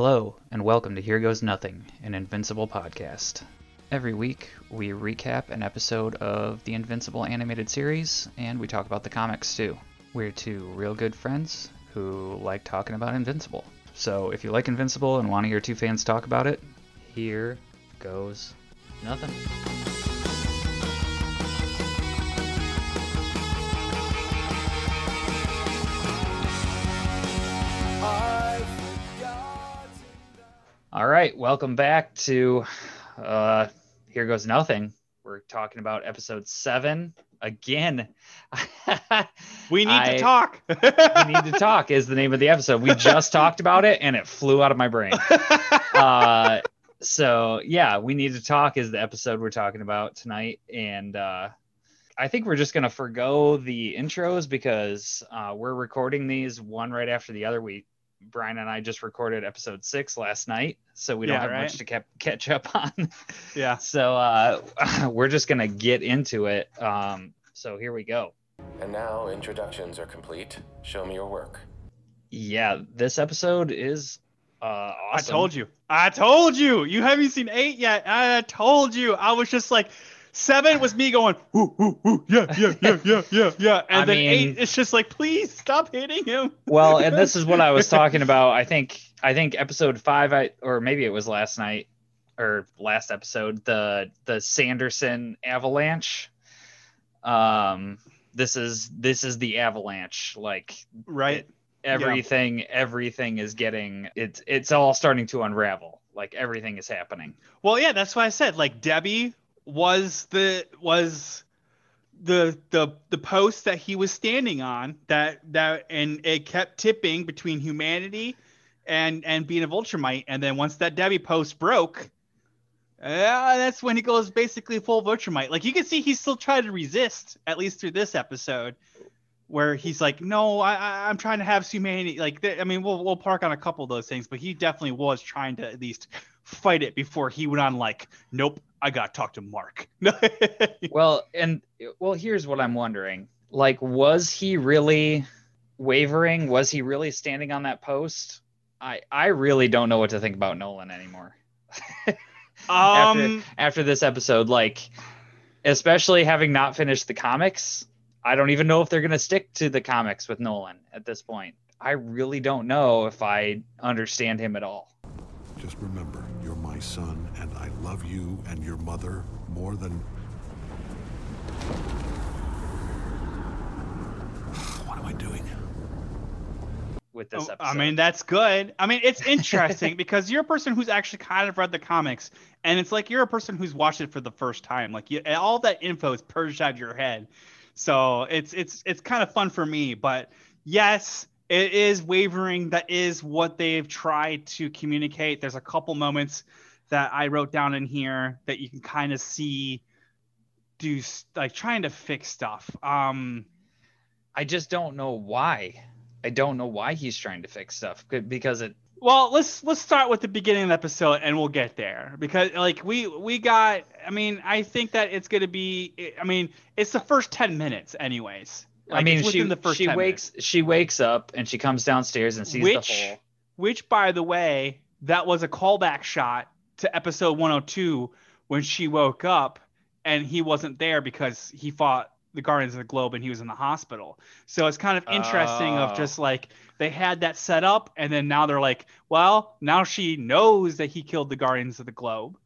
Hello, and welcome to Here Goes Nothing, an Invincible podcast. Every week, we recap an episode of the Invincible animated series, and we talk about the comics too. We're two real good friends who like talking about Invincible. So if you like Invincible and want to hear two fans talk about it, here goes nothing. All right, welcome back to uh Here Goes Nothing. We're talking about episode 7 again. We need I- to talk. we need to talk is the name of the episode. We just talked about it and it flew out of my brain. Uh so yeah, we need to talk is the episode we're talking about tonight and uh I think we're just gonna forego the intros because uh, we're recording these one right after the other. We Bryan and I just recorded episode six last night, so we don't Yeah, have right. much to cap- catch up on. yeah. so uh, we're just gonna get into it. Um, so here we go. And now introductions are complete. Show me your work. Yeah, this episode is uh, I told you. I told you. You haven't seen eight yet. I told you. I was just like, seven was me going, ooh, ooh, ooh, yeah, yeah, yeah, yeah, yeah, yeah. And I then mean- eight, it's just like, please stop hitting him. well, and this is what I was talking about. I think I think episode five, I or maybe it was last night or last episode, the the Sanderson avalanche. Um, this is this is the avalanche. Like Right. everything, everything is getting it's it's all starting to unravel. Like everything is happening. Well, yeah, that's why I said like Debbie was the was the the the post that he was standing on that that and it kept tipping between humanity and and being a Viltrumite and then once that Debbie post broke uh, that's when he goes basically full Viltrumite. Like you can see he's still trying to resist at least through this episode where he's like no I, I'm trying to have humanity like I mean we'll we'll park on a couple of those things but he definitely was trying to at least fight it before he went on like nope i gotta talk to mark Well, and well, here's what I'm wondering. Like, was he really wavering? Was he really standing on that post? I I really don't know what to think about Nolan anymore. um After this episode, like, especially having not finished the comics, I don't even know if they're gonna stick to the comics with Nolan at this point. I really don't know if I understand him at all. Just remember, you're my son, and I love you and your mother more than. What am I doing? With this Oh, episode, I mean, that's good. I mean, it's interesting because you're a person who's actually kind of read the comics, and it's like you're a person who's watched it for the first time. Like, you, all that info is purged out of your head, so it's it's it's kind of fun for me. But yes, it is wavering. That is what they've tried to communicate. There's a couple moments that I wrote down in here that you can kind of see do like trying to fix stuff. Um, I just don't know why. I don't know why he's trying to fix stuff because it Well, let's let's start with the beginning of the episode and we'll get there because like we we got I mean, I think that it's going to be I mean, it's the first 10 minutes anyways. I Like, mean, she within the first she 10 wakes she wakes up and she comes downstairs and sees Which- the hole. which by the way, that was a callback shot to episode 102 when she woke up and he wasn't there because he fought the Guardians of the Globe and he was in the hospital. So it's kind of interesting Oh. of just oh. like they had that set up and then now they're like, well, now she knows that he killed the Guardians of the Globe.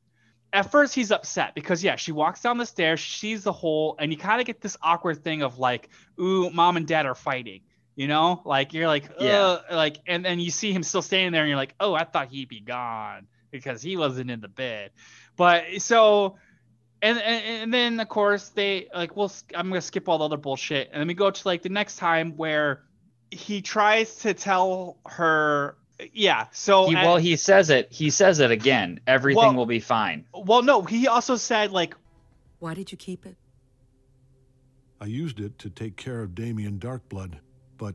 At first he's upset because yeah, she walks down the stairs, she sees the hole, and you kind of get this awkward thing of like, ooh, mom and dad are fighting. You know, like you're like, Yeah. yeah, like, and then you see him still standing there, and you're like, oh, I thought he'd be gone because he wasn't in the bed. But so, and and, and then of course they like, well, I'm gonna skip all the other bullshit, and then we go to like the next time where he tries to tell her, yeah. So He, at- well, he says it. He says it again. Everything Well- will be fine. well, no, he also said like, Why did you keep it? I used it to take care of Damien Darkblood, but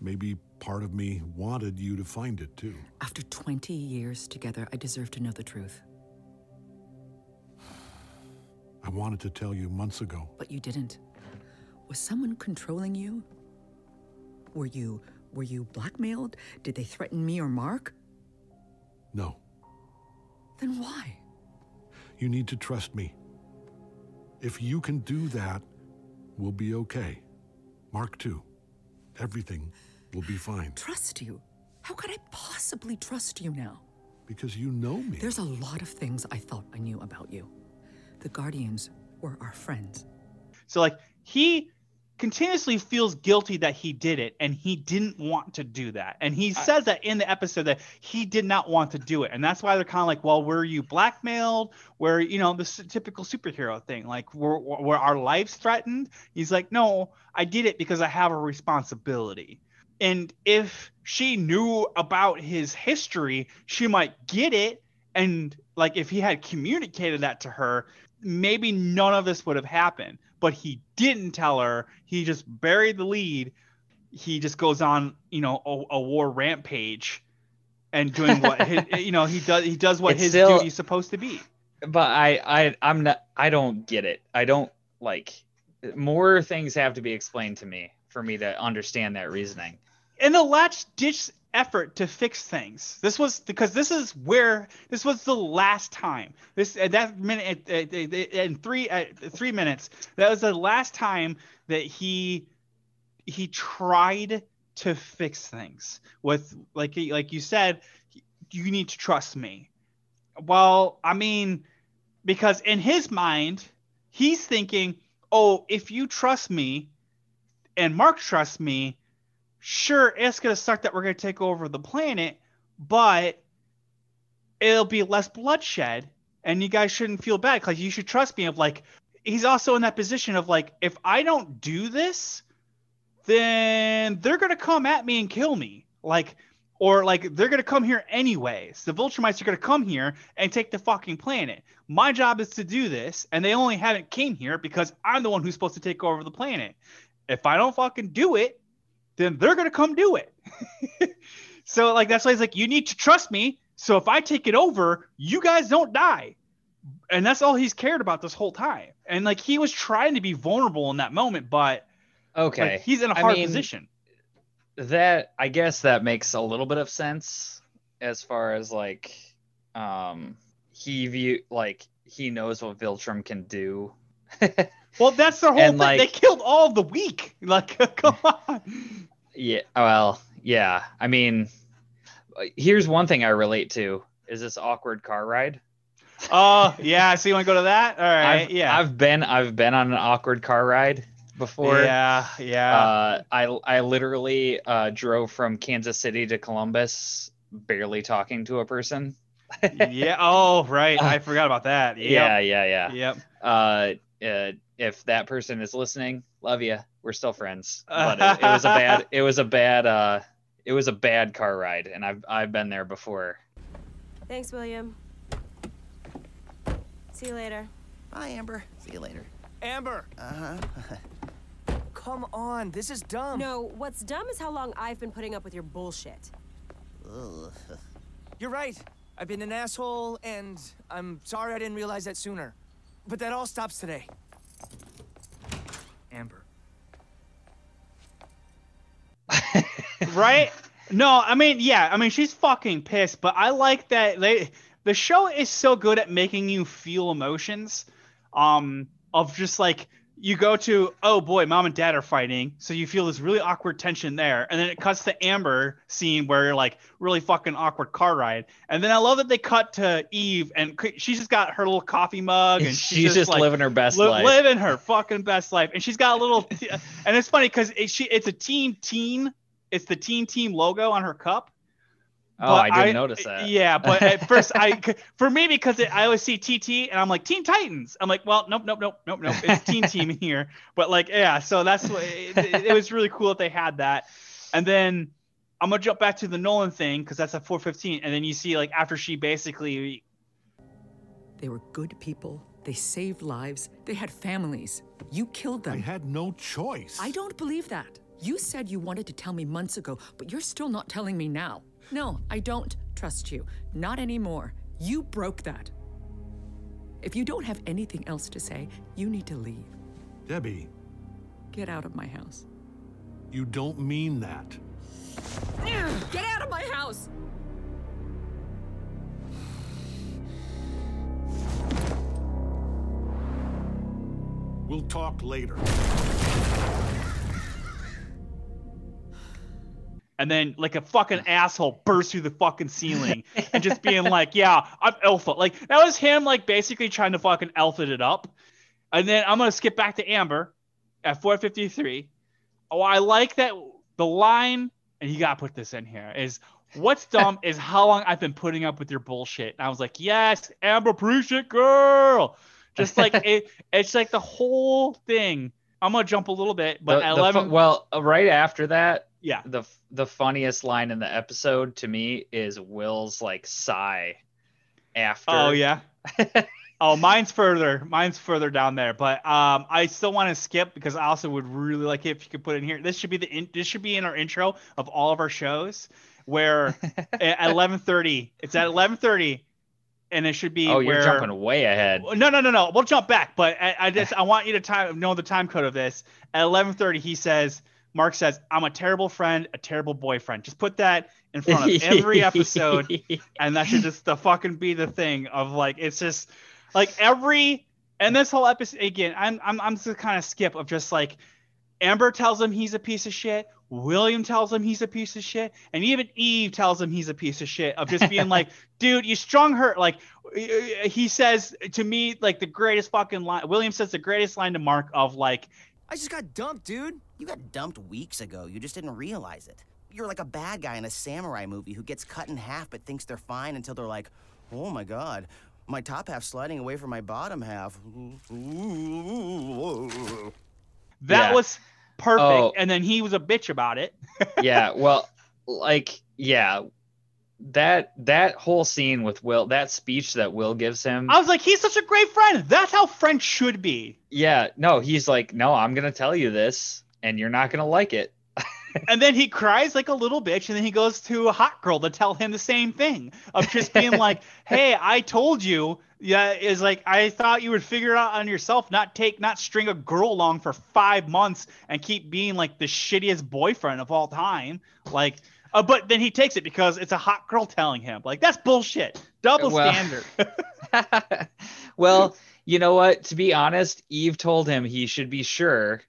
maybe part of me wanted you to find it too. After 20 years together, I deserve to know the truth. I wanted to tell you months ago. But you didn't. Was someone controlling you? Were you were you blackmailed? Did they threaten me or Mark? No. Then why? You need to trust me. If you can do that, we'll be okay. Mark too. Everything will be fine Trust you? How could I possibly trust you now? because you know me. There's a lot of things I thought I knew about you. The Guardians were our friends. So like he continuously feels guilty that he did it and he didn't want to do that. And he says that in the episode that he did not want to do it. And that's why they're kind of like, well, were you blackmailed? Were, you know, the typical superhero thing, like were, were our lives threatened? He's like, no, I did it because I have a responsibility. And if she knew about his history, she might get it. And like if he had communicated that to her, maybe none of this would have happened. But he didn't tell her. He just buried the lead. He just goes on, you know, a, a war rampage and doing what his, you know he does. He does what It's his still- duty is supposed to be. but I, I, I'm not. I don't get it. I don't like. More things have to be explained to me for me to understand that reasoning. and the latch ditch effort to fix things. This was because this is where this was the last time. This at that minute in three three minutes. That was the last time that he he tried to fix things with like like you said. You need to trust me. Well, I mean, because in his mind, he's thinking, "Oh, if you trust me, and Mark trusts me." sure, it's going to suck that we're going to take over the planet, but it'll be less bloodshed. And you guys shouldn't feel bad because you should trust me. Of like, he's also in that position of like, if I don't do this, then they're going to come at me and kill me. Like, or like they're going to come here anyways. The Viltrumites are to come here and take the fucking planet. My job is to do this, and they only haven't came here because I'm the one who's supposed to take over the planet. If I don't fucking do it, then they're gonna come do it. so like that's why he's like, you need to trust me. So if I take it over, you guys don't die. And that's all he's cared about this whole time. And like he was trying to be vulnerable in that moment, but Okay. like, he's in a hard mean, position. that I guess that makes a little bit of sense as far as like um he view like he knows what Viltrum can do. Well, that's their whole and, thing. like- they killed all the weak. Like, come on. yeah, well, yeah. I mean, here's one thing I relate to is this awkward car ride. Oh, yeah. So you want to go to that? All right. I've, yeah. I've been I've been on an awkward car ride before. yeah. Yeah. Uh, I I literally uh, drove from Kansas City to Columbus, barely talking to a person. yeah. Oh, right. I forgot about that. Yep. Yeah, yeah, yeah. Yep. Uh, uh, if that person is listening, love you. We're still friends. But it, it was a bad. It was a bad. Uh, it was a bad car ride, and I've I've been there before. Thanks, William. See you later. Bye, Amber. See you later. Amber, Uh huh. come on. This is dumb. No, what's dumb is how long I've been putting up with your bullshit. You're right. I've been an asshole, and I'm sorry I didn't realize that sooner. But that all stops today. Amber. right? No, I mean, yeah, I mean, she's fucking pissed, but I like that they the show is so good at making you feel emotions, um, of just like you go to, oh boy, mom and dad are fighting, so you feel this really awkward tension there, and then it cuts to Amber scene where you're like really fucking awkward car ride, and then I love that they cut to Eve and she's just got her little coffee mug and She's, just like, living her best li- life. living her fucking best life, and she's got a little, t- and it's funny because it, she it's a teen teen, it's the teen team logo on her cup. Oh, but I didn't notice uh, that. Yeah, but at first I for me because it, I always see TT and I'm like Teen Titans. I'm like, well, nope, nope, nope, nope, nope. It's Teen Team here. But like, yeah, so that's what it, it, it was really cool that they had that. And then I'm gonna jump back to the Nolan thing because that's at 4:15, and then you see like after she basically They were good people. They saved lives. They had families. You killed them. I had no choice. I don't believe that. You said you wanted to tell me months ago, but you're still not telling me now. No, I don't trust you. Not anymore. You broke that. If you don't have anything else to say, you need to leave. Debbie. Get out of my house. You don't mean that. Get out of my house! We'll talk later. And then like a fucking asshole burst through the fucking ceiling and just being like, "Yeah, I'm alpha." Like that was him like basically trying to fucking alpha it up. And then I'm gonna skip back to Amber at 453. Oh, I like that the line, and you gotta put this in here is. What's dumb is how long I've been putting up with your bullshit. And I was like, yes, Amber, appreciate girl. Just like it, it's like the whole thing. I'm gonna jump a little bit, but The- at the fu- 11, well, right after that, yeah, the the funniest line in the episode to me is Will's like sigh after. Oh yeah. oh, mine's further. Mine's further down there, but um, I still want to skip because I also would really like it if you could put it in here. This should be the in, this should be in our intro of all of our shows. Where at 11:30, it's at 11:30, and it should be. Oh, you're where, jumping way ahead. No, no, no, no. We'll jump back, but I, I just I want you to time know the time code of this. At 11:30, he says. Mark says, "I'm a terrible friend, a terrible boyfriend." Just put that in front of every episode, and that should just the fucking be the thing of like it's just like every and this whole episode again. I'm I'm I'm just kind of skip of just like Amber tells him he's a piece of shit. William tells him he's a piece of shit, and even Eve tells him he's a piece of shit. Of just being like, dude, you strung her. Like he says to me, like the greatest fucking line. William says the greatest line to Mark of like, I just got dumped, dude. You got dumped weeks ago. You just didn't realize it. You're like a bad guy in a samurai movie who gets cut in half but thinks they're fine until they're like, oh my god, my top half sliding away from my bottom half. that Yeah. was perfect. Oh. And then he was a bitch about it. yeah, well, like yeah, that that whole scene with Will, that speech that Will gives him. I was like, he's such a great friend. That's how friends should be. Yeah, no, he's like, no, I'm gonna tell you this, and you're not gonna like it. and then he cries like a little bitch, and then he goes to a hot girl to tell him the same thing of just being like, "Hey, I told you." Yeah, is like I thought you would figure it out on yourself, not take, not string a girl along for five months and keep being like the shittiest boyfriend of all time. Like, uh, but then he takes it because it's a hot girl telling him. Like that's bullshit. Double Well- standard. well, you know what? To be honest, Eve told him he should be sure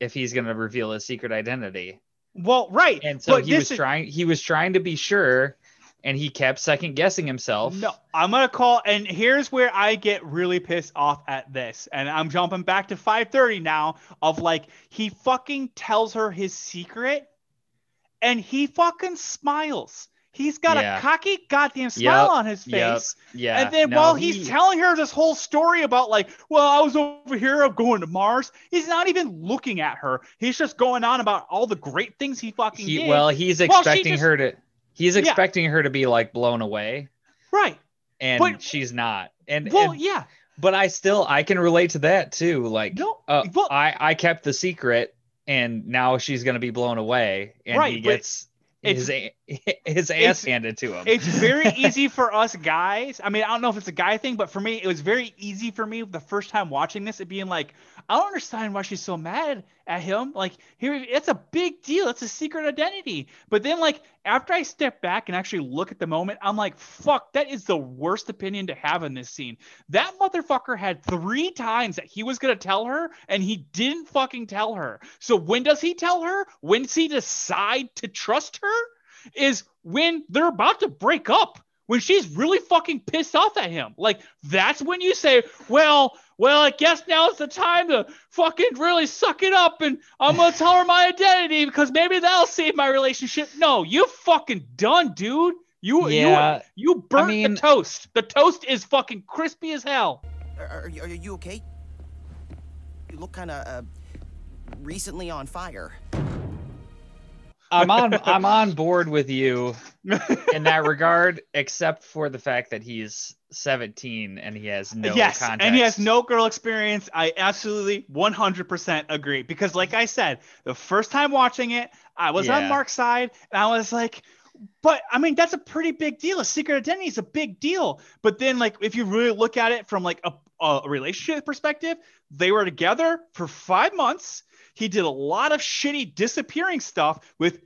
if he's gonna reveal his secret identity, Well, right. and so but he was is- trying. He was trying to be sure, and he kept second guessing himself. No, I'm gonna call, and here's where I get really pissed off at this, and I'm jumping back to 5:30 now. Of like, he fucking tells her his secret, and he fucking smiles. He's got Yeah. a cocky goddamn smile Yep, on his yep, face. yeah. And then no, while he- he's telling her this whole story about like, well, I was over here, I'm going to Mars. He's not even looking at her. He's just going on about all the great things he fucking he, did. well, he's expecting just- her to. He's Yeah. expecting her to be like blown away, right. and But- she's not. And, Well, and- yeah. but I still I can relate to that too. Like, No, uh, well- I I kept the secret, and now she's gonna be blown away, and Right, he gets his his ass handed to him. it's very easy for us guys. I mean, I don't know if it's a guy thing, but for me, it was very easy for me the first time watching this, it being like, I don't understand why she's so mad at him. Like, here, it's a big deal. It's a secret identity. But then, like, after I step back and actually look at the moment, I'm like, fuck, that is the worst opinion to have in this scene. That motherfucker had three times that he was gonna tell her, and he didn't fucking tell her. So when does he tell her? When does he decide to trust her? is when they're about to break up when she's really fucking pissed off at him like that's when you say well well i guess now's the time to fucking really suck it up and i'm gonna tell her my identity because maybe that'll save my relationship no you fucking done dude you Yeah, you you burnt mean- the toast the toast is fucking crispy as hell Are, are, you- are you okay? You look kind of uh, recently on fire. I'm on I'm on board with you in that regard, except for the fact that he's 17 and he has no yes, context. and he has no girl experience. I absolutely 100% agree because, like I said, the first time watching it, I was on Mark's side, and I was like, "But I mean, that's a pretty big deal. A secret identity is a big deal." But then, like, if you really look at it from like a, a relationship perspective, they were together for five months. He did a lot of shitty disappearing stuff with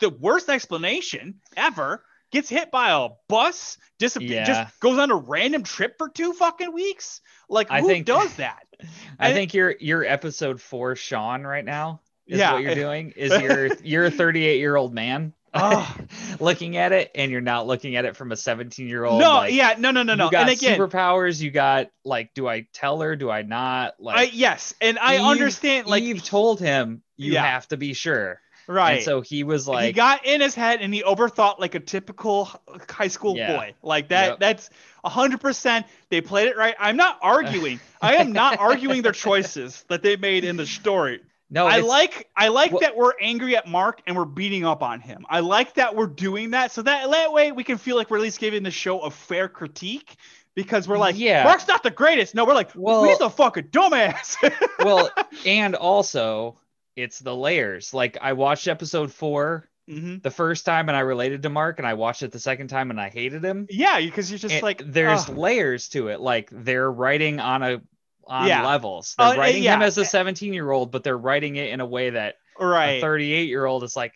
the worst explanation ever. gets hit by a bus, disappears, Yeah. just goes on a random trip for two fucking weeks. Like I who think- does that? I And- think you're you're episode four Sean right now. Is Yeah. what you're doing. Is you're you're a 38 year old man Oh. looking at it, and you're not looking at it from a 17 year old. no, like, yeah, no, no, no, no. You got And again, superpowers. You got like, do I tell her? Do I not? I, Like, yes, and I Eve- understand. Like, Eve told him you Yeah. have to be sure. right? And so he was like, he got in his head and he overthought like a typical high school Yeah. boy. Like that. Yep. That's hundred percent. They played it right. I'm not arguing. I am not arguing their choices that they made in the story. No, I like I like Well- that we're angry at Mark and we're beating up on him. I like that we're doing that so that that way we can feel like we're at least giving the show a fair critique because we're like, Yeah. Mark's not the greatest. No, we're like, well, he's a fucking dumbass. well, and also it's the layers. Like I watched episode four hmm the first time and I related to Mark, and I watched it the second time and I hated him. Yeah, because you're just And like, there's ugh. layers to it. Like they're writing on a on Yeah. levels. They're Uh, eh, writing him as a 17 year old, but they're writing it in a way that uh, a 38 year old is like,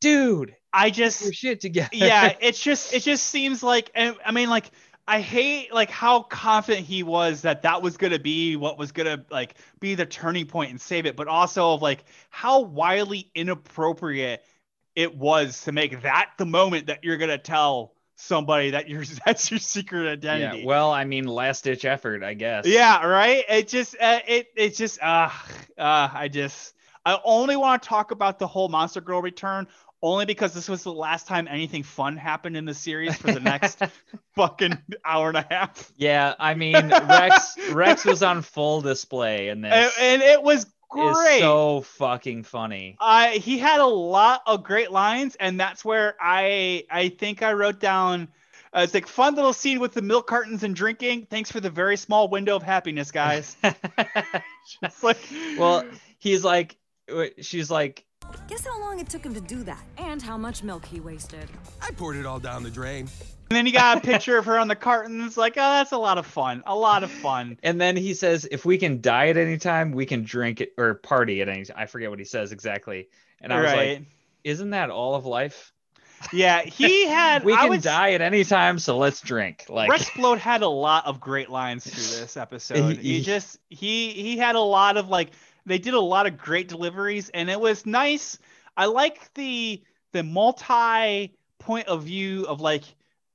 dude, I just shit together. yeah, it's just it just seems like and I mean like I hate like how confident he was that that was gonna be what was gonna like be the turning point and save it, but also of like how wildly inappropriate it was to make that the moment that you're gonna tell somebody that you're that's your secret identity. Yeah, well, I mean, last ditch effort, I guess. Yeah, right. It just uh, it it just uh, uh I just I only want to talk about the whole Monster Girl return only because this was the last time anything fun happened in the series for the next fucking hour and a half. Yeah, I mean, Rex Rex was on full display in And, this. and it was Is so fucking funny. I he had a lot of great lines, and that's where I I think I wrote down. Uh, it's like fun little scene with the milk cartons and drinking. Thanks for the very small window of happiness, guys. It's like, well, he's like, she's like, Guess how long it took him to do that, and how much milk he wasted. I poured it all down the drain. And then you got a picture of her on the cartons. Like, oh, that's a lot of fun. A lot of fun. and then he says, if we can die at any time, we can drink it or party at any. I forget what he says exactly. And I was right. like, isn't that all of life? yeah, he had. We I can would, die at any time, so let's drink. Like, Rex Splode had a lot of great lines through this episode. He He- just he he had a lot of like they did a lot of great deliveries, and it was nice. I like the the multi point of view of like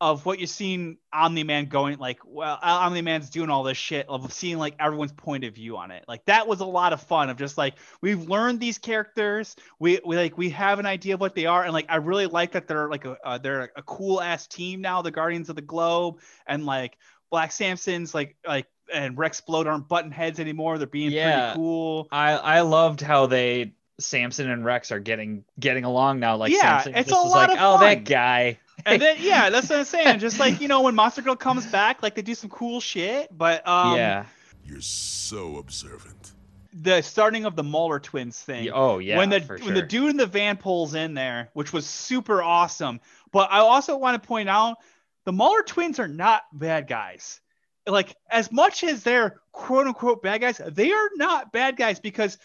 of what you're seeing Omni Man going like well Omni Man's doing all this shit of seeing like everyone's point of view on it. Like that was a lot of fun of just like we've learned these characters. We we like we have an idea of what they are and like I really like that they're like a uh, they're a cool ass team now, the Guardians of the Globe and like Black Samson's like like and Rex Splode aren't button heads anymore. They're being Yeah. pretty cool. I I loved how they Samson and Rex are getting getting along now. Like Yeah, Samson it's just a is lot like, of oh, fun." that guy. And then yeah, that's what I'm saying. Just like you know, when Monster Girl comes back, like they do some cool shit. But um, yeah. You're so observant. the starting of the Mauler twins thing. Oh yeah. when the for when the dude in the van pulls in there, which was super awesome. But I also want to point out the Mauler twins are not bad guys. Like as much as they're quote unquote bad guys, they are not bad guys because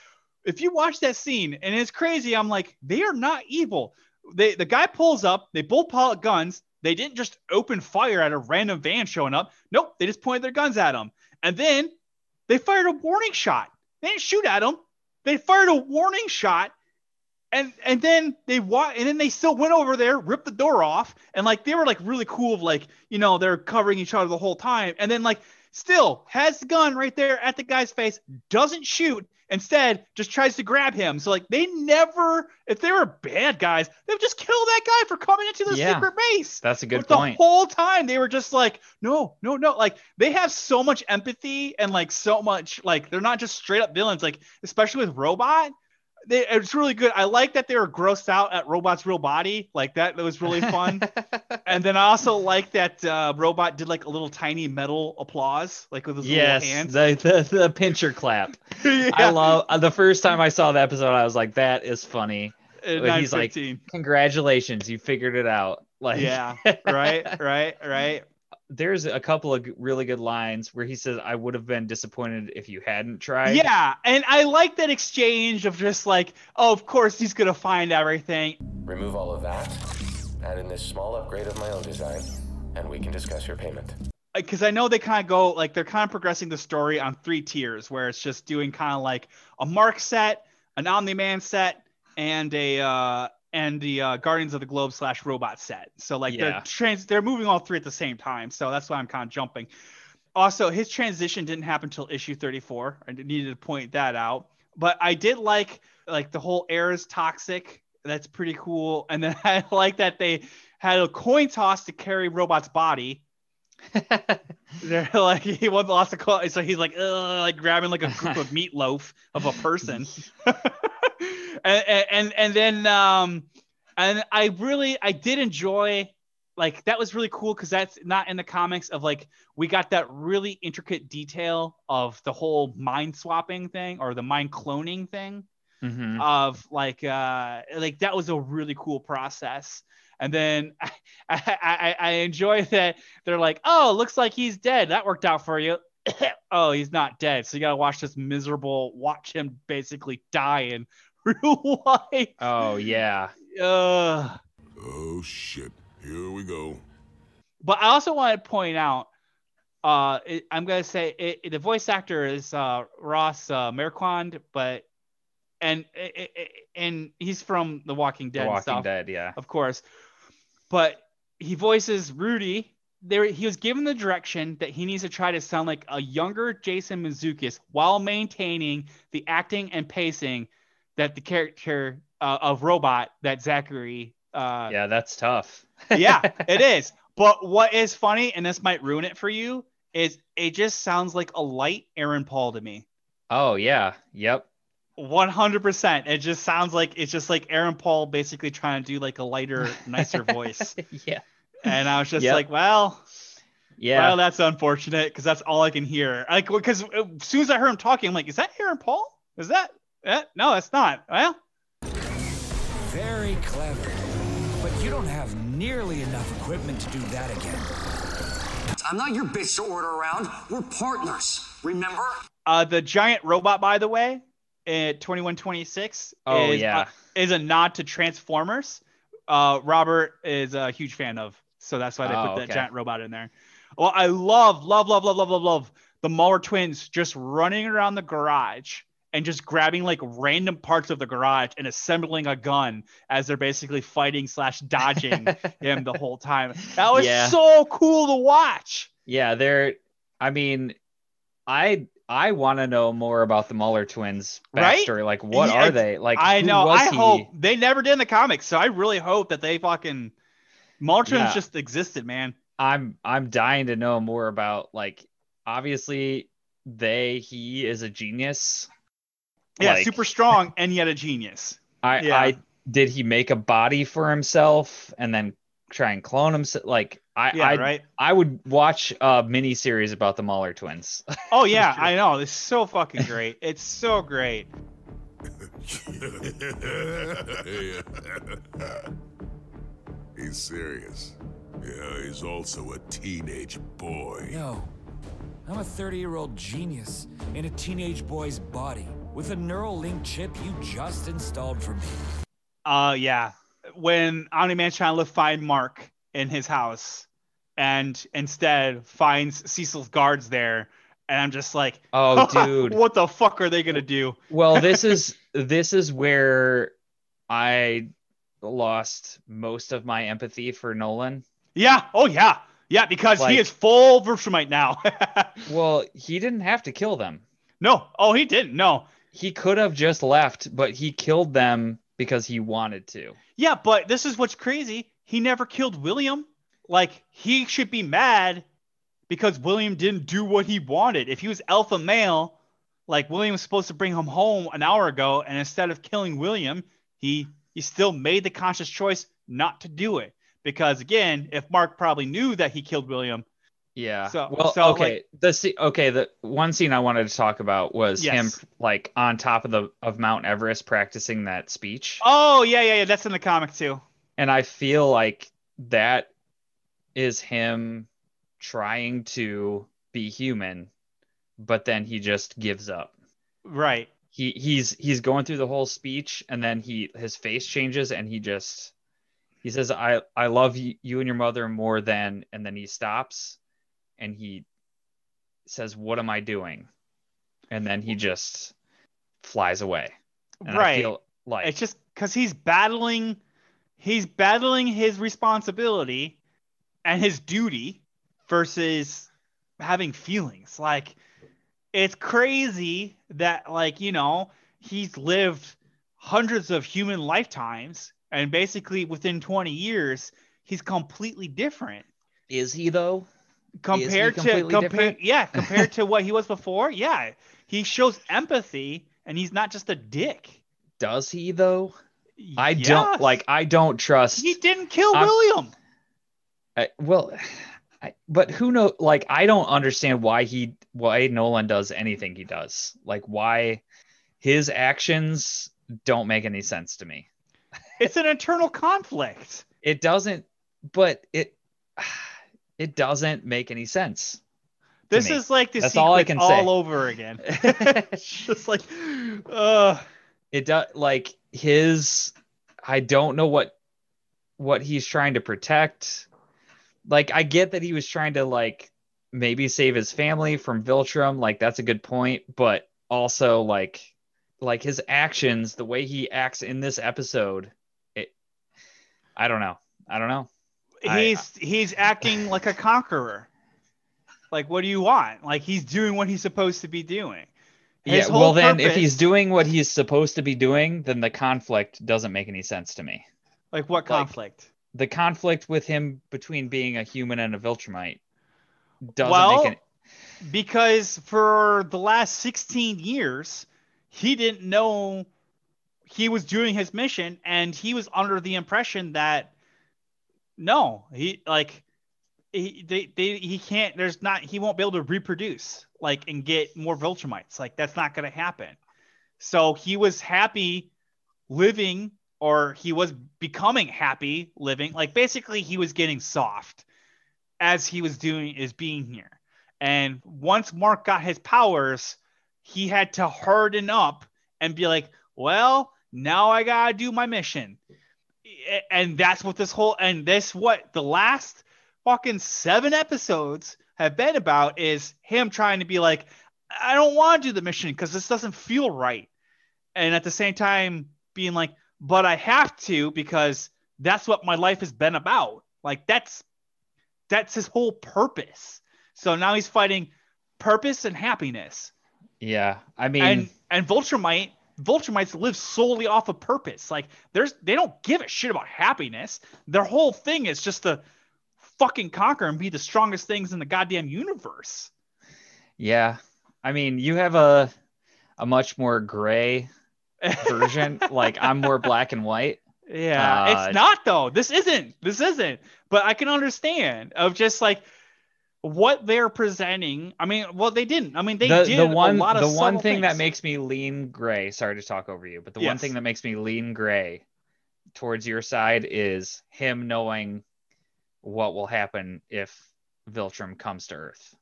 if you watch that scene and it's crazy, I'm like they are not evil. They the guy pulls up, they both pull out guns. They didn't just open fire at a random van showing up. Nope, they just pointed their guns at him. And then they fired a warning shot. They didn't shoot at him. They fired a warning shot, and and then they wa- and then they still went over there, ripped the door off, and like they were like really cool, of like you know they're covering each other the whole time, and then like still has the gun right there at the guy's face, doesn't shoot. Instead, just tries to grab him. So like they never, if they were bad guys, they would just kill that guy for coming into the Yeah. secret base. That's a good But the whole time they were just like, no, no, no. Like they have so much empathy and like so much like they're not just straight up villains. Like especially with Robot, they, it's really good. I like that they were grossed out at Robot's real body. Like that, that was really fun. and then I also like that uh, Robot did like a little tiny metal applause, like with his yes, little hands. the, the the pincher clap. Yeah. I love uh, the first time I saw the episode. I was like, that is funny. At he's like, Congratulations, you figured it out. Like, yeah, right, right, right. There's a couple of really good lines where he says, "I would have been disappointed if you hadn't tried." Yeah, and I like that exchange of just like, oh, of course he's gonna find everything. Remove all of that, add in this small upgrade of my own design, and we can discuss your payment. because I know they kind of go like they're kind of progressing the story on three tiers, where it's just doing kind of like a Mark set, an Omni Man set, and a uh, and the uh, Guardians of the Globe slash robot set. So like they're trans they're moving all three at the same time. So that's why I'm kind of jumping. Also, his transition didn't happen until issue 34. I needed to point that out. But I did like like the whole air is toxic. That's pretty cool. And then I like that they had a coin toss to carry Robot's body. They're like he won lost a coin, so he's like, like grabbing like a group of meatloaf of a person. And, and and then um and I really I did enjoy like that was really cool because that's not in the comics of like we got that really intricate detail of the whole mind swapping thing or the mind cloning thing Mhm. of like uh like that was a really cool process. And then I, I i enjoy that they're like oh looks like he's dead. That worked out for you. Oh he's not dead. So you gotta watch this miserable watch him basically die in real life Oh yeah. uh, Oh shit. Here we go. but i also want to point out uh it, i'm gonna say it, it- the voice actor is uh ross uh Marquand, but and and he's from the walking dead The Walking stuff. Dead. Yeah. of course. But he voices Rudy. There, he was given the direction that he needs to try to sound like a younger Jason Mizukis while maintaining the acting and pacing that the character uh, of Robot that Zachary. Uh, Yeah, that's tough. yeah, it is. But what is funny, and this might ruin it for you, is it just sounds like a light Aaron Paul to me. Oh yeah. Yep. 100%. It just sounds like it's just like Aaron Paul basically trying to do like a lighter, nicer voice. yeah. And I was just Yep. like, well, Yeah. well, that's unfortunate because that's all I can hear. Like, because as soon as I heard him talking, I'm like, is that Aaron Paul? Is that? Eh, no, that's not. Well, Very clever. But you don't have nearly enough equipment to do that again. I'm not your bitch to order around. We're partners. Remember? uh, the giant robot, by the way, at 2126 Oh, is, yeah. uh, is a nod to Transformers. Uh, Robert is a huge fan of, so that's why they Oh, put that okay. giant robot in there. Well, I love, love, love, love, love, love, love the Mauler twins just running around the garage and just grabbing like random parts of the garage and assembling a gun as they're basically fighting slash dodging him the whole time. That was Yeah. so cool to watch. Yeah, they're. I mean, I I want to know more about the Mauler twins Right? backstory. Like, what Yeah, are they? Like, I know. I he? hope they never did in the comics, so I really hope that they fucking Mauler twins Yeah. just existed, man. I'm I'm dying to know more about like. Obviously, they he is a genius. Yeah, Like, super strong and yet a genius. I yeah. I did he make a body for himself and then try and clone himself? Like, I Yeah, I right. I would watch a mini series about the Mauler twins. Oh yeah, I know. It's so fucking great. It's so great. he's serious. Yeah, he's also a teenage boy. No. I'm a 30 year old genius in a teenage boy's body with a neural link chip you just installed for me. Uh yeah. When Omni Man's trying to find Mark in his house and instead finds Cecil's guards there, and I'm just like, Oh, dude. what the fuck are they gonna do? well, this is this is where I lost most of my empathy for Nolan. Yeah. Oh yeah. Yeah, because Like- he is full Versamite now. Well, he didn't have to kill them. no. Oh, he didn't. No. He could have just left, but he killed them because he wanted to. Yeah, but this is what's crazy. He never killed William. Like he should be mad because William didn't do what he wanted. If he was alpha male, like William was supposed to bring him home an hour ago, and instead of killing William, he he still made the conscious choice not to do it. Because again, if Mark probably knew that he killed William, Yeah. So- well, so, okay. like- the se- okay. The one scene I wanted to talk about was him like on top of the of Mount Everest practicing that speech, oh yeah, yeah, yeah, that's in the comic too. and I feel like that is him trying to be human, but then he just gives up. Right. He he's he's going through the whole speech, and then he his face changes, and he just he says i i love you, you and your mother more than and then he stops and he says what am i doing and then he just flies away And I right. feel like it's just because he's battling, he's battling his responsibility and his duty versus having feelings. Like, it's crazy that, like, you know, he's lived hundreds of human lifetimes and basically within 20 years, he's completely different. is he though compared to compare, different? yeah compared to what he was before yeah. He shows empathy and he's not just a dick. Does he though? I Yes. don't like i don't trust he didn't kill I'm- william. I, well I, but who know like i don't understand why he why nolan does anything he does. Like why his actions don't make any sense to me. It's an internal conflict. It doesn't but it it doesn't make any sense this me. is like the That's all I can say. over again. It's just like uh it does like his i don't know what what he's trying to protect. Like i get that he was trying to like maybe save his family from viltrum like that's a good point but also like like his actions the way he acts in this episode it i don't know. I don't know I- he's he's acting like a conqueror. Like what do you want? Like he's doing what he's supposed to be doing. His yeah well then if he's doing what he's supposed to be doing then the conflict doesn't make any sense to me. Like what conflict? the conflict with him between being a human and a Viltrumite doesn't well, make any because for the last 16 years, he didn't know he was doing his mission and he was under the impression that no, he like he they, they he can't there's not he won't be able to reproduce like and get more Viltrumites. Like that's not to happen. So he was happy living or he was becoming happy living like basically he was getting soft as he was doing is being here and once mark got his powers he had to harden up and be like well now i gotta do my mission and that's what this whole and this what the last fucking seven episodes have been about is him trying to be like i don't want to do the mission because this doesn't feel right. And at the same time being like but i have to because that's what my life has been about. Like that's that's his whole purpose. So now he's fighting purpose and happiness. Yeah i mean and and Viltrumite Viltrumites live solely off of purpose. Like there's they don't give a shit about happiness. Their whole thing is just to fucking conquer and be the strongest things in the goddamn universe. yeah i mean you have a a much more gray version like i'm more black and white Yeah, Uh, it's not though. This isn't. This isn't. But I can understand of just like what they're presenting. I mean, well, they didn't. I mean, they the, did the one a lot of the one thing that makes me lean gray sorry to talk over you but the one thing that makes me lean gray towards your side is him knowing what will happen if viltrum comes to earth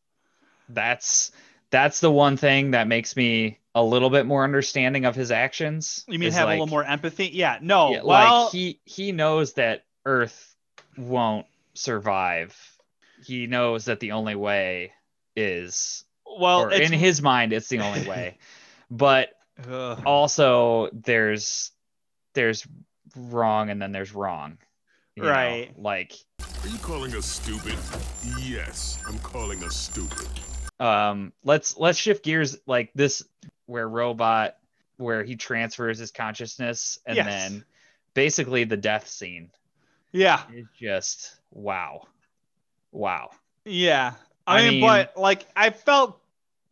that's that's the one thing that makes me a little bit more understanding of his actions You mean have a little more empathy? Yeah. No. yeah, well, like he he knows that earth won't survive he knows that the only way is well, or in his mind it's the only way but Ugh. also there's there's wrong and then there's wrong you know? Right. like Are you calling us stupid? Yes, I'm calling us stupid. um let's let's shift gears like this where robot where he transfers his consciousness and Yes. then basically the death scene yeah. it's just wow wow Yeah. I I, mean, mean- but like I felt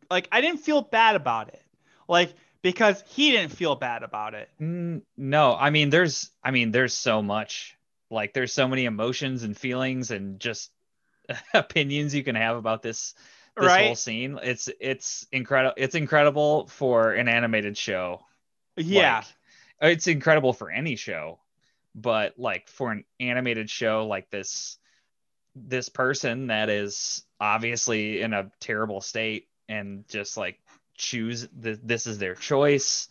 like I didn't feel bad about it. Like because he didn't feel bad about it. No i mean there's i mean there's so much like there's so many emotions and feelings and just opinions you can have about this this whole scene it's it's incredible it's incredible for an animated show Yeah. Like, it's incredible for any show but like for an animated show like this this person that is obviously in a terrible state and just like choose the, this is their choice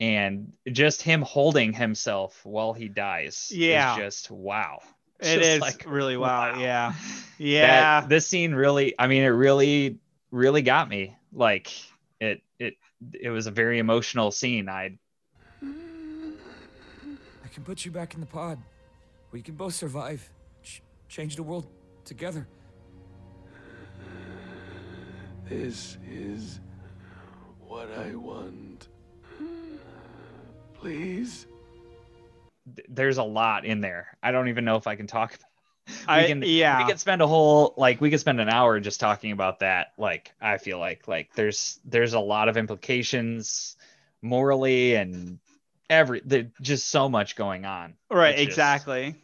and just him holding himself while he dies Yeah. is just wow It Just is like, really wow. Yeah. that- Yeah. this scene really i mean it really really got me like it it it was a very emotional scene i I can put you back in the pod. We can both survive. Ch- change the world together. This is what I want. Please? there's a lot in there i don't even know if i can talk about we I- can yeah. we could spend a whole like we could spend an hour just talking about that like i feel like like there's there's a lot of implications morally and every there's just so much going on right. It's just- Exactly.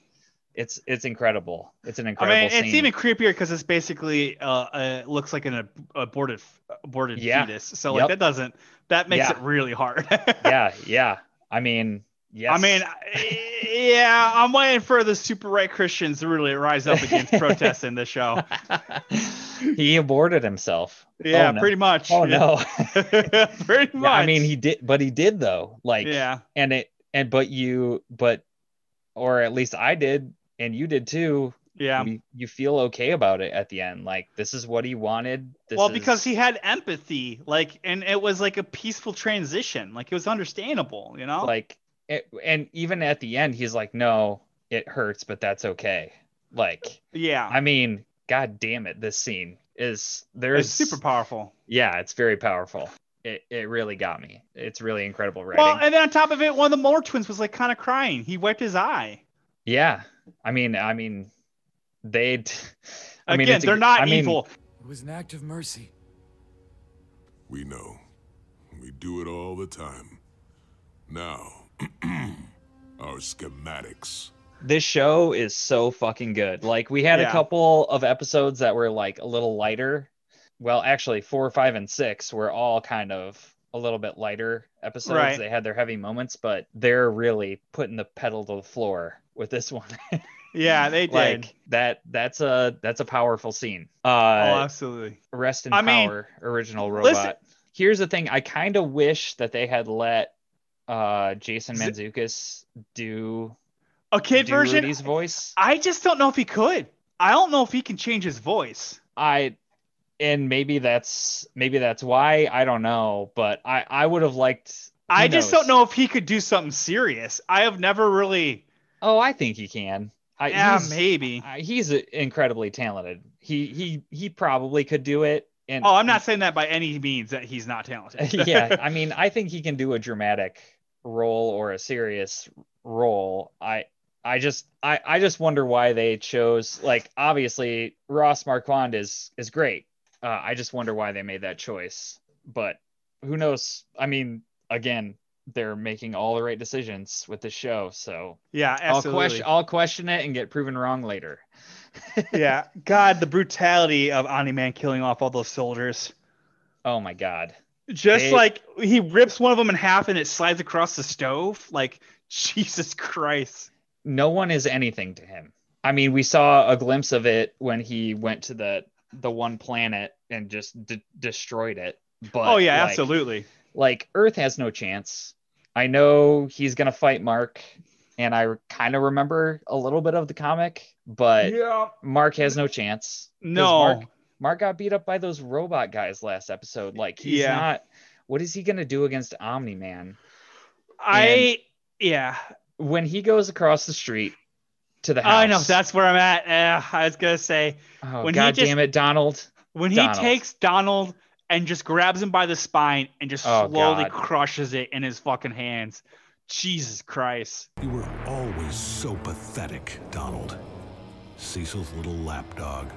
It's it's incredible it's an incredible. I mean, it's scene. even creepier because it's basically uh, uh looks like an ab- aborted aborted Yeah. fetus. So like Yep. that doesn't that makes Yeah. it really hard. yeah yeah i mean yes I mean, yeah, I'm waiting for the super right Christians to really rise up against protests in this show. he aborted himself Yeah, Oh, no. pretty much. oh no pretty much. Yeah, I mean, he did, but he did though. Like, Yeah. and it, and but you, but, or at least I did, and you did too. Yeah. You, you feel okay about it at the end. Like, this is what he wanted. This well, is- because he had empathy, like, and it was like a peaceful transition. Like it was understandable, you know. like, it, and even at the end, he's like, no, it hurts, but that's okay. Like, yeah, I mean, god damn it, this scene is there's it's super powerful. Yeah, it's very powerful. It it really got me. It's really incredible writing. Well, and then on top of it, one of the Moore twins was like kind of crying. He wiped his eye. Yeah, I mean, I mean, they'd. I mean, Again, it's they're not I mean, evil. It was an act of mercy. We know. We do it all the time. Now, our schematics. This show is so fucking good. Like we had Yeah. a couple of episodes that were like a little lighter. Well, actually, four, five, and six were all kind of a little bit lighter episodes. Right. They had their heavy moments, but they're really putting the pedal to the floor with this one. Yeah, they did. like that. That's a that's a powerful scene. Uh, oh, absolutely. Rest in I mean, Power, original robot. listen- Here's the thing: I kind of wish that they had let uh, Jason Mantzoukas do A kid do version. Rudy's voice. I just don't know if he could. I don't know if he can change his voice. I and maybe that's maybe that's why I don't know, but I I would have liked. I just don't know if he could do something serious. I have never really. Oh, I think he can. I, Yeah, he's- maybe. uh, he's incredibly talented. He he he probably could do it. And Oh, I'm not saying that by any means that he's not talented. yeah, I mean, I think he can do a dramatic role or a serious role. I I just I I just wonder why they chose like obviously Ross Marquand is is great. Uh, I just wonder why they made that choice. But who knows? I mean, again, they're making all the right decisions with the show, so yeah, I'll absolutely. question I'll question it and get proven wrong later. yeah, God, the brutality of Omni Man killing off all those soldiers. Oh my god. Just They- like he rips one of them in half and it slides across the stove. Like Jesus Christ. no one is anything to him. I mean, we saw a glimpse of it when he went to the the one planet and just de- destroyed it. But oh yeah, like- absolutely. Like Earth has no chance. I know he's gonna fight Mark, and I kind of remember a little bit of the comic, but Yeah. Mark has no chance. No. Mark, Mark got beat up by those robot guys last episode. Like he's Yeah. not. What is he gonna do against Omni Man? I yeah. When he goes across the street to the house. I know that's where I'm at. Uh, I was gonna say Oh when god he just, damn it, Donald. when he takes Donald and just grabs him by the spine and just Oh, slowly God. crushes it in his fucking hands. Jesus Christ. You were always so pathetic, Donald. Cecil's little lapdog.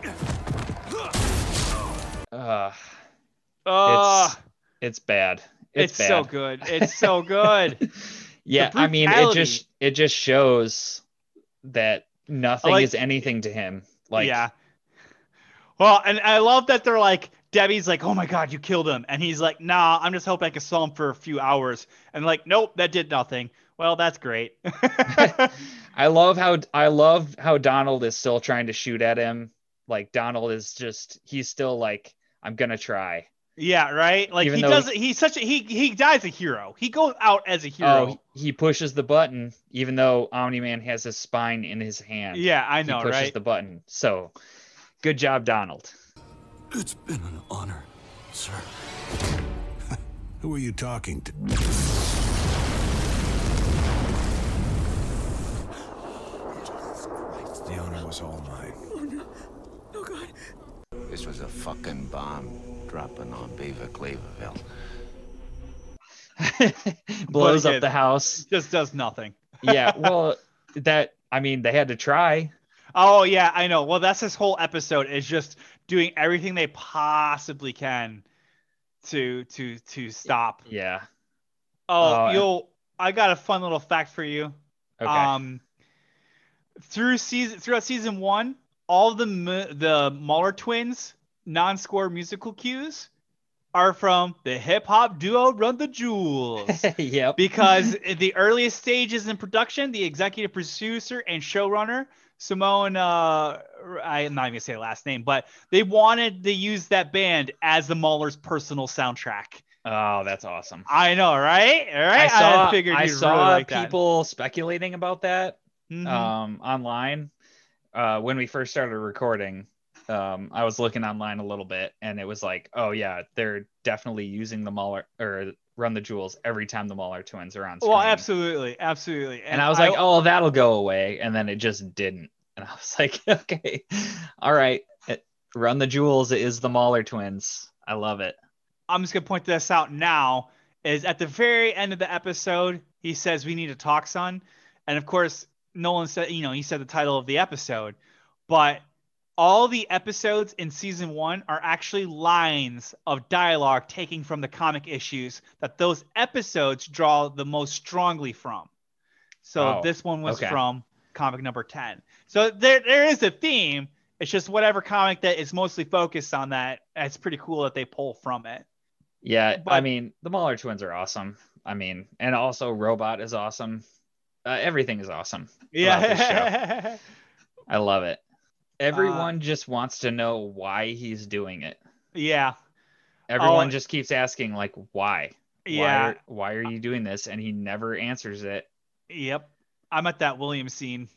Uh, Oh, it's it's bad. it's, It's, so good. It's so good. Yeah, I mean, it just it just shows that nothing like- is anything to him. Like, yeah. Well, and I love that they're like Debbie's like, "Oh my god, you killed him," and he's like, "Nah, I'm just hoping I can sell him for a few hours." And like, "Nope, that did nothing." Well, that's great. I love how I love how Donald is still trying to shoot at him. Like Donald is just he's still like, I'm gonna try. Yeah, right. Like Even he does. He's such a he. He dies a hero. He goes out as a hero. Oh, he pushes the button, even though Omni Man has his spine in his hand. Yeah, I know, he pushes right? the button. So, good job, Donald. It's been an honor, sir. Who are you talking to? The honor was all mine. Oh no. Oh god. This was a fucking bomb dropping on Beaver Cleaverville. Blows up the house. Just does nothing. Yeah, well, that I mean, they had to try. Oh yeah, I know. Well, that's this whole episode is just doing everything they possibly can to to to stop. Yeah. Oh, Oh, you'll. I got a fun little fact for you. Okay. Um, through season throughout season one, all the the Mauler twins non-score musical cues are from the hip hop duo Run the Jewels. yep. because the earliest stages in production, the executive producer and showrunner Simone, uh, I'm not even gonna say last name, but they wanted to use that band as the Mauler's personal soundtrack. Oh, that's awesome. I know, right? All right. I saw. I, figured you'd saw really like that. people speculating about that Mhm. um, online uh, when we first started recording. Um, I was looking online a little bit, and it was like, oh yeah, they're definitely using the Mauler or Run the Jewels every time the Mauler twins are on screen. Well, absolutely, absolutely. And I was like, oh, that'll go away, and then it just didn't. And I was like, okay, all right, it, Run the Jewels is the Mauler twins. I love it. I'm just gonna point this out now. Is at the very end of the episode, he says, "We need to talk, son," and of course, Nolan said, you know, he said the title of the episode, but all the episodes in season one are actually lines of dialogue taken from the comic issues that those episodes draw the most strongly from. So Oh, this one was okay. from comic number 10. So there there is a theme. It's just whatever comic that is mostly focused on that. It's pretty cool that they pull from it. Yeah, I mean, the Mauler twins are awesome. I mean, and also Robot is awesome. Uh, everything is awesome. about this show. Yeah. I love it. Uh, Everyone just wants to know why he's doing it. yeah. Everyone Oh, just keeps asking like why? Yeah. Why are, why are you doing this? And he never answers it. Yep. I'm at that William scene.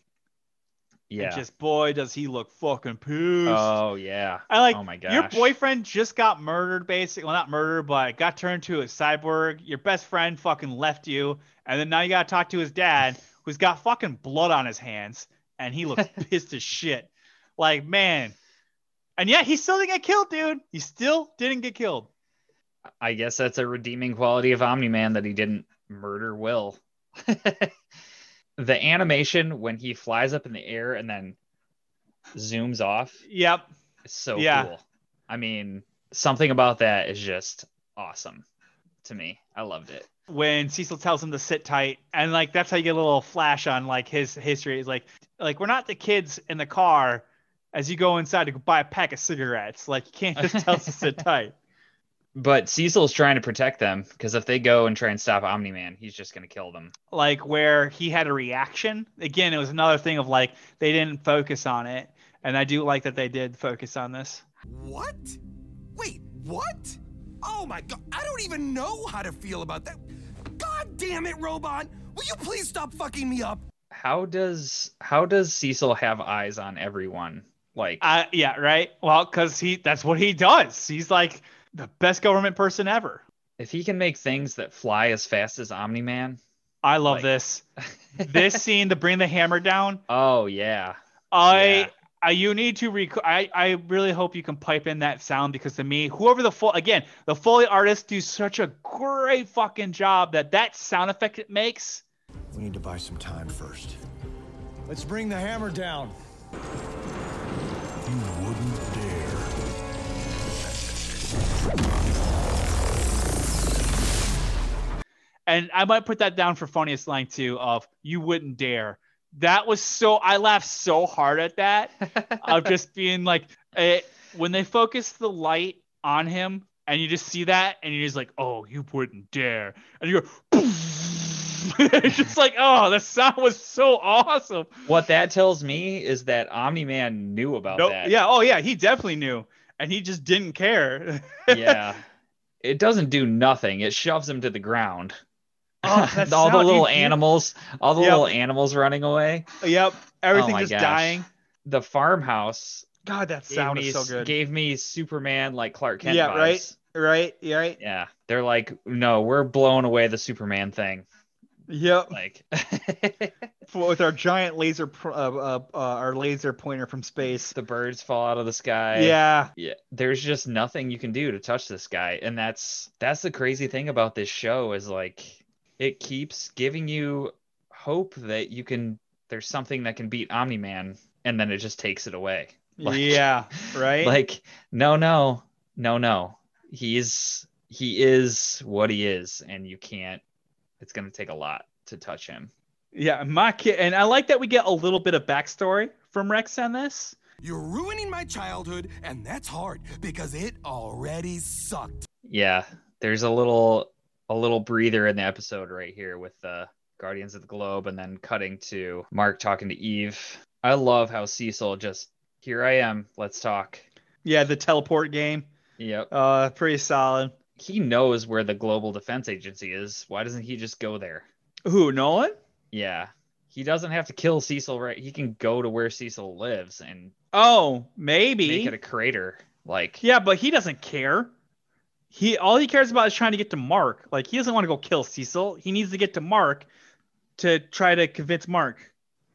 Yeah. And just boy does he look fucking pissed. oh yeah. I like Oh my god. your boyfriend just got murdered, basically. Well, not murdered, but got turned to a cyborg. Your best friend fucking left you, and then now you gotta talk to his dad, who's got fucking blood on his hands, and he looks pissed as shit. Like man, and yet he still didn't get killed, dude. He still didn't get killed. I guess that's a redeeming quality of Omni Man that he didn't murder Will. the animation when he flies up in the air and then zooms off Yep. so Yeah. cool. I mean, something about that is just awesome to me. I loved it. when Cecil tells him to sit tight, and like that's how you get a little flash on like his history. Is like like we're not the kids in the car as you go inside to buy a pack of cigarettes. Like you can't just tell us to sit tight. But Cecil's trying to protect them because if they go and try and stop Omni Man, he's just gonna kill them. Like where he had a reaction. Again, it was another thing of like they didn't focus on it, and I do like that they did focus on this. What? Wait, what? Oh my god, I don't even know how to feel about that. God damn it, robot! Will you please stop fucking me up? How does how does Cecil have eyes on everyone? Like Uh, yeah, right. Well, because he that's what he does. He's like the best government person ever. if he can make things that fly as fast as Omni Man, I love Like- this. this scene to bring the hammer down. oh yeah. I, I you need to rec- I I really hope you can pipe in that sound because to me, whoever the full again, the Foley artists do such a great fucking job that that sound effect it makes. We need to buy some time first. Let's bring the hammer down. And I might put that down for funniest line too of you wouldn't dare. That was so I laughed so hard at that of just being like eh, when they focus the light on him and you just see that and you're just like, oh, you wouldn't dare. And you go it's just like, oh, the sound was so awesome. What that tells me is that Omni Man knew about Nope. that. Yeah. Oh, yeah. He definitely knew, and he just didn't care. yeah. it doesn't do nothing. It shoves him to the ground. Oh, all the little you- animals, all the Yep. little animals running away. Yep. Everything Oh just gosh. dying. The farmhouse God, that sound me, is so good. gave me Superman like Clark Kent yeah, vibes. right. Right. Yeah, right. Yeah, they're like, no, we're blowing away the Superman thing. Yep. Like, With our giant laser, uh, uh, uh, our laser pointer from space. the birds fall out of the sky. Yeah. yeah. There's just nothing you can do to touch this guy, and that's that's the crazy thing about this show is like it keeps giving you hope that you can. There's something that can beat Omni Man, and then it just takes it away. Like- yeah. Right. Like, no, no, no, no. He's he is what he is, and you can't. It's gonna take a lot to touch him. Yeah, my kid, and I like that we get a little bit of backstory from Rex on this. You're ruining my childhood, and that's hard because it already sucked. Yeah, there's a little a little breather in the episode right here with the Guardians of the Globe, and then cutting to Mark talking to Eve. I love how Cecil just here I am. Let's talk. Yeah, the teleport game. Yep. Uh, pretty solid. He knows where the Global Defense Agency is. Why doesn't he just go there? Who, Nolan? Yeah. He doesn't have to kill Cecil, right? He can go to where Cecil lives and Oh, maybe. make it a crater. Like, Yeah, but he doesn't care. He all he cares about is trying to get to Mark. Like he doesn't want to go kill Cecil. He needs to get to Mark to try to convince Mark.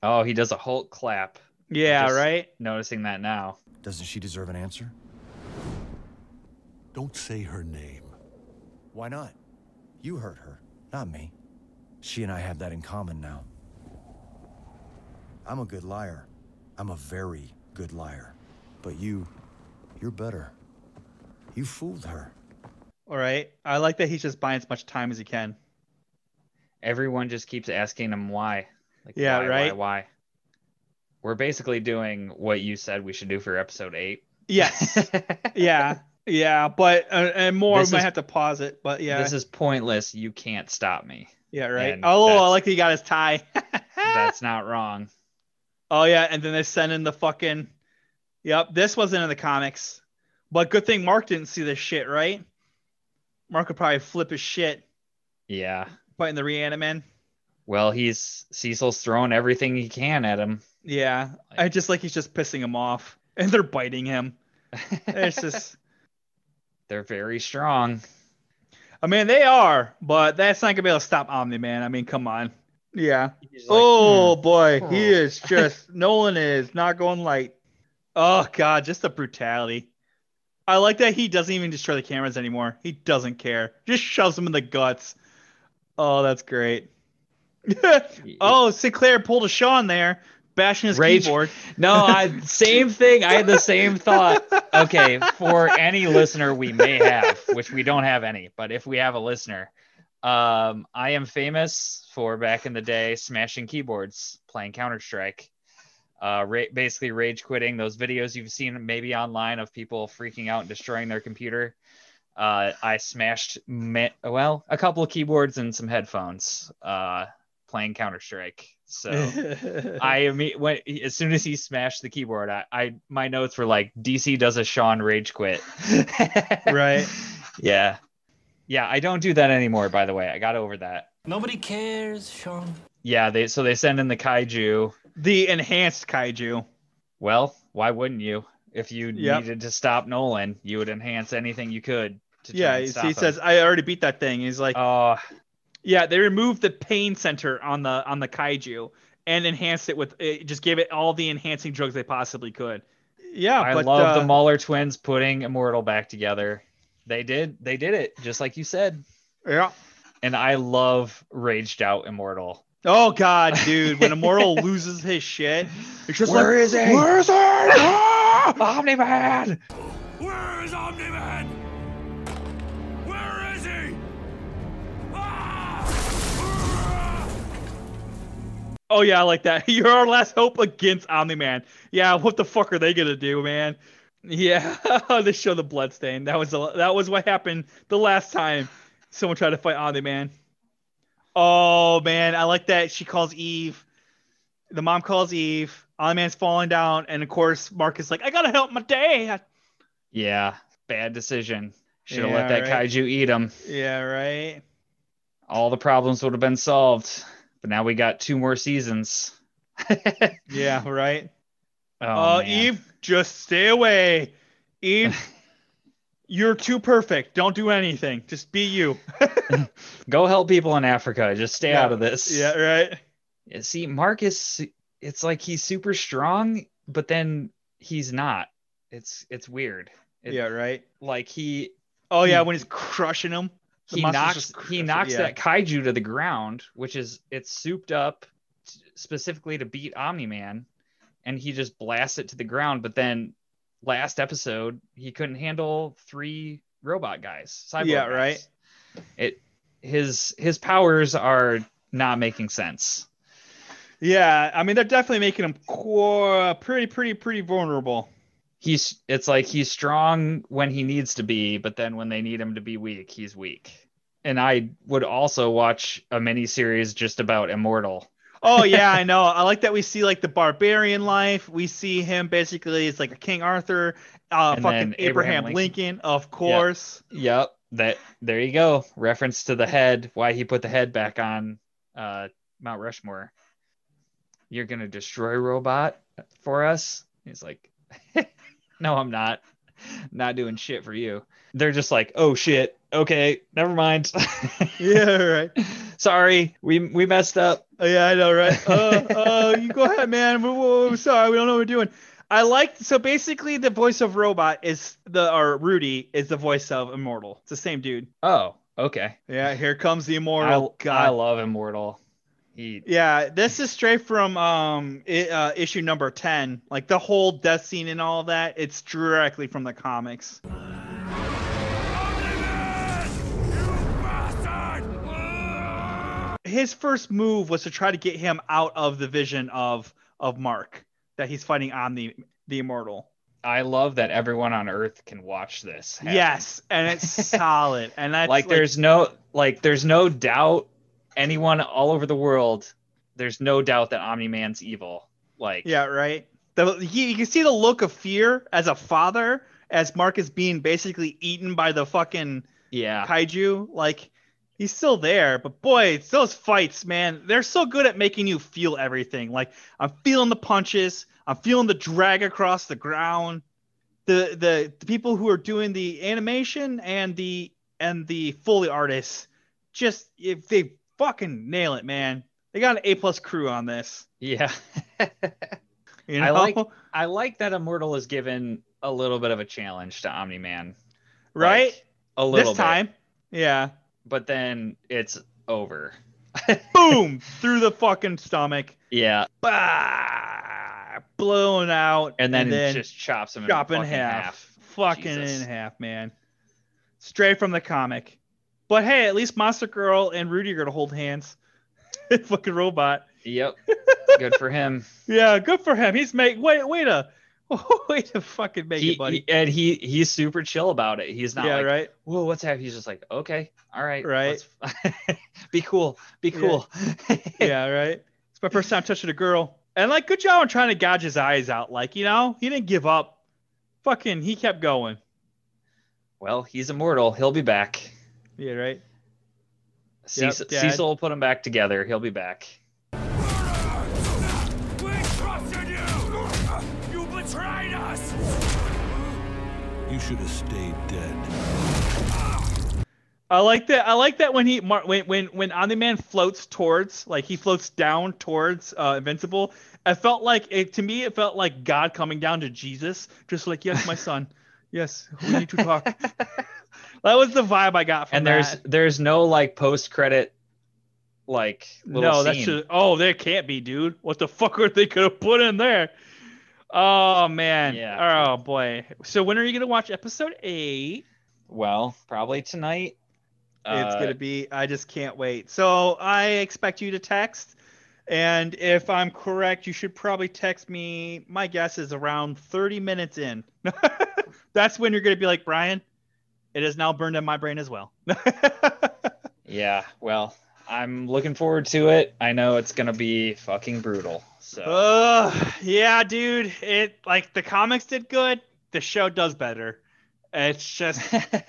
oh, he does a Hulk clap. Yeah, Just right. Noticing that now. Doesn't she deserve an answer? Don't say her name. Why not? You hurt her, not me. She and I have that in common now. I'm a good liar. I'm a very good liar. But you, you're better. You fooled her. All right. I like that he's just buying as much time as he can. Everyone just keeps asking him why. Like, Yeah, why, right? Why, why? We're basically doing what you said we should do for episode eight. Yes. yeah. Yeah, but uh, and more This we might have to pause it, but yeah. This is pointless. You can't stop me. yeah, right. and Oh, I like that he got his tie. That's not wrong. Oh yeah, and then they send in the fucking. Yep, this wasn't in the comics, but good thing Mark didn't see this shit, right? Mark would probably flip his shit Yeah. fighting the Reanimen. Well, he's Cecil's throwing everything he can at him. Yeah, I just like he's just pissing him off, and they're biting him. It's just, They're very strong. I mean, they are, but that's not gonna be able to stop Omni Man. I mean, come on. Yeah. like, oh hmm. boy, Oh. he is just Nolan is not going light. Oh god, just the brutality. I like that he doesn't even destroy the cameras anymore. He doesn't care. Just shoves them in the guts. Oh, that's great. oh, Sinclair pulled a Sean there, bashing his Rage- keyboard. No, I same thing. I had the same thought. Okay, for any listener we may have, which we don't have any, but if we have a listener, um, I am famous for back in the day smashing keyboards playing Counter Strike. Uh, ra- basically rage quitting those videos you've seen maybe online of people freaking out and destroying their computer. Uh, I smashed ma- well a couple of keyboards and some headphones uh, playing Counter Strike. So I imme- when as soon as he smashed the keyboard, I, I my notes were like DC does a Sean rage quit. right. Yeah, yeah. I don't do that anymore. By the way, I got over that. Nobody cares, Sean. Yeah, they so they send in the kaiju. The enhanced kaiju. Well, why wouldn't you? If you Yep. needed to stop Nolan, you would enhance anything you could. Yeah, he him. says I already beat that thing. He's like, "Oh, yeah." They removed the pain center on the on the kaiju and enhanced it with it just gave it all the enhancing drugs they possibly could. Yeah, I but love uh, the Mauler twins putting Immortal back together. They did, they did it just like you said. Yeah. And I love raged out Immortal. Oh god, dude, when Immortal loses his shit, it's just Where like, is he? Where is he? Ah! Omni Man. Where is Omni-Man? Where is he? Oh yeah, I like that. You're our last hope against Omni Man. Yeah, what the fuck are they gonna do, man? Yeah, they show the bloodstain. That was a, that was what happened the last time someone tried to fight Omni Man. Oh man, I like that. She calls Eve. The mom calls Eve. Omni Man's falling down, and of course Mark is like, "I gotta help my dad." Yeah, bad decision. Should have Yeah, let that right. kaiju eat him. Yeah, right. All the problems would have been solved. But now we got two more seasons. Yeah, right. Oh, uh, man. Eve, just stay away. Eve, you're too perfect. Don't do anything. Just be you. Go help people in Africa. Just stay Yeah. out of this. Yeah, right. Yeah, See, Marcus, it's like he's super strong, but then he's not. It's it's weird. It- yeah, right. Like he Oh yeah, he- when he's crushing him, he knocks he knocks yeah. that kaiju to the ground, which is it's souped up specifically to beat Omni Man, and he just blasts it to the ground. But then last episode he couldn't handle three robot guys. Cyborg Yeah, guys. right. It his his powers are not making sense. Yeah, I mean they're definitely making him qu- pretty, pretty, pretty vulnerable. He's it's like he's strong when he needs to be, but then when they need him to be weak, he's weak. And I would also watch a mini series just about Immortal. Oh yeah, I know. I like that we see like the barbarian life. We see him basically it's like a King Arthur, uh, And fucking Abraham, Abraham Lincoln. Lincoln. of course. Yep. That there you go. Reference to the head. Why he put the head back on uh, Mount Rushmore. You're gonna destroy robot for us? He's like, No, I'm not. Not doing shit for you. They're just like, oh shit. Okay, never mind. Yeah, right. Sorry, we we messed up. Oh, yeah, I know, right? Uh, uh, you go ahead, man. We're, we're sorry, we don't know what we're doing. I like so basically the voice of robot is the or Rudy is the voice of Immortal. It's the same dude. Oh, okay. Yeah, here comes the Immortal. I God. love Immortal. He Yeah, this is straight from um i uh, issue number ten. Like the whole death scene and all that, it's directly from the comics. His first move was to try to get him out of the vision of of Mark that he's fighting on the the immortal. I love that everyone on Earth can watch this. happen. Yes, and it's solid. And that's like, there's no like there's no doubt anyone all over the world there's no doubt that omni-man's evil like Yeah, right. The he, you can see the look of fear as a father as Mark is being basically eaten by the fucking yeah kaiju. Like he's still there, but boy, it's those fights, man, they're so good at making you feel everything. Like I'm feeling the punches, I'm feeling the drag across the ground. The the, the people who are doing the animation and the and the Foley artists just if they fucking nail it, man. They got an A plus crew on this. yeah You know? i like i like that immortal is given a little bit of a challenge to omni-man right? Like, a little this time. Yeah. But then it's over Boom! Through the fucking stomach. yeah Bah! Blown out. and then, it just chops him chop in, in fucking half. Fucking Jesus. in half, man. Straight from the comic. But hey, at least Monster Girl and Rudy are gonna hold hands. fucking robot. yep good for him Yeah, good for him. He's make wait wait a way to fucking make he, it, buddy. he- and he he's super chill about it he's not yeah, like right. whoa what's happening he's just like okay all right Right. let's- be cool be cool yeah, right. It's my first time touching a girl. And like good job on trying to gouge his eyes out. Like, you know, he didn't give up. Fucking he kept going. well he's immortal he'll be back Yeah, right. Cecil, Dad. Cecil will put him back together he'll be back should have stayed dead. I like that. I like that when he Mar- when when when Omni Man floats towards, like he floats down towards uh, Invincible. I felt like it to me. It felt like God coming down to Jesus, just like yes, my son, yes, we need to talk. that was the vibe I got from and there's that. there's no like post credit like little no, that's scene. just oh, there can't be, dude. What the fuck are they gonna put in there? Oh man. Yeah. Oh boy. So when are you gonna watch episode eight? well probably tonight It's Uh, gonna be. I just can't wait. So I expect you to text, and if I'm correct, you should probably text me. My guess is around 30 minutes in. That's when you're gonna be like, Bryan, it is now burned in my brain as well. yeah well i'm looking forward to it i know it's gonna be fucking brutal so Uh, yeah, dude. It like the comics did good. The show does better. It's just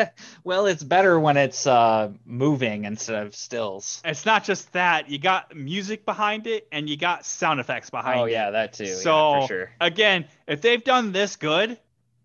well, it's better when it's uh moving instead of stills. it's not just that. You got music behind it and you got sound effects behind it. Oh it. yeah, that too. So yeah, for sure. again, if they've done this good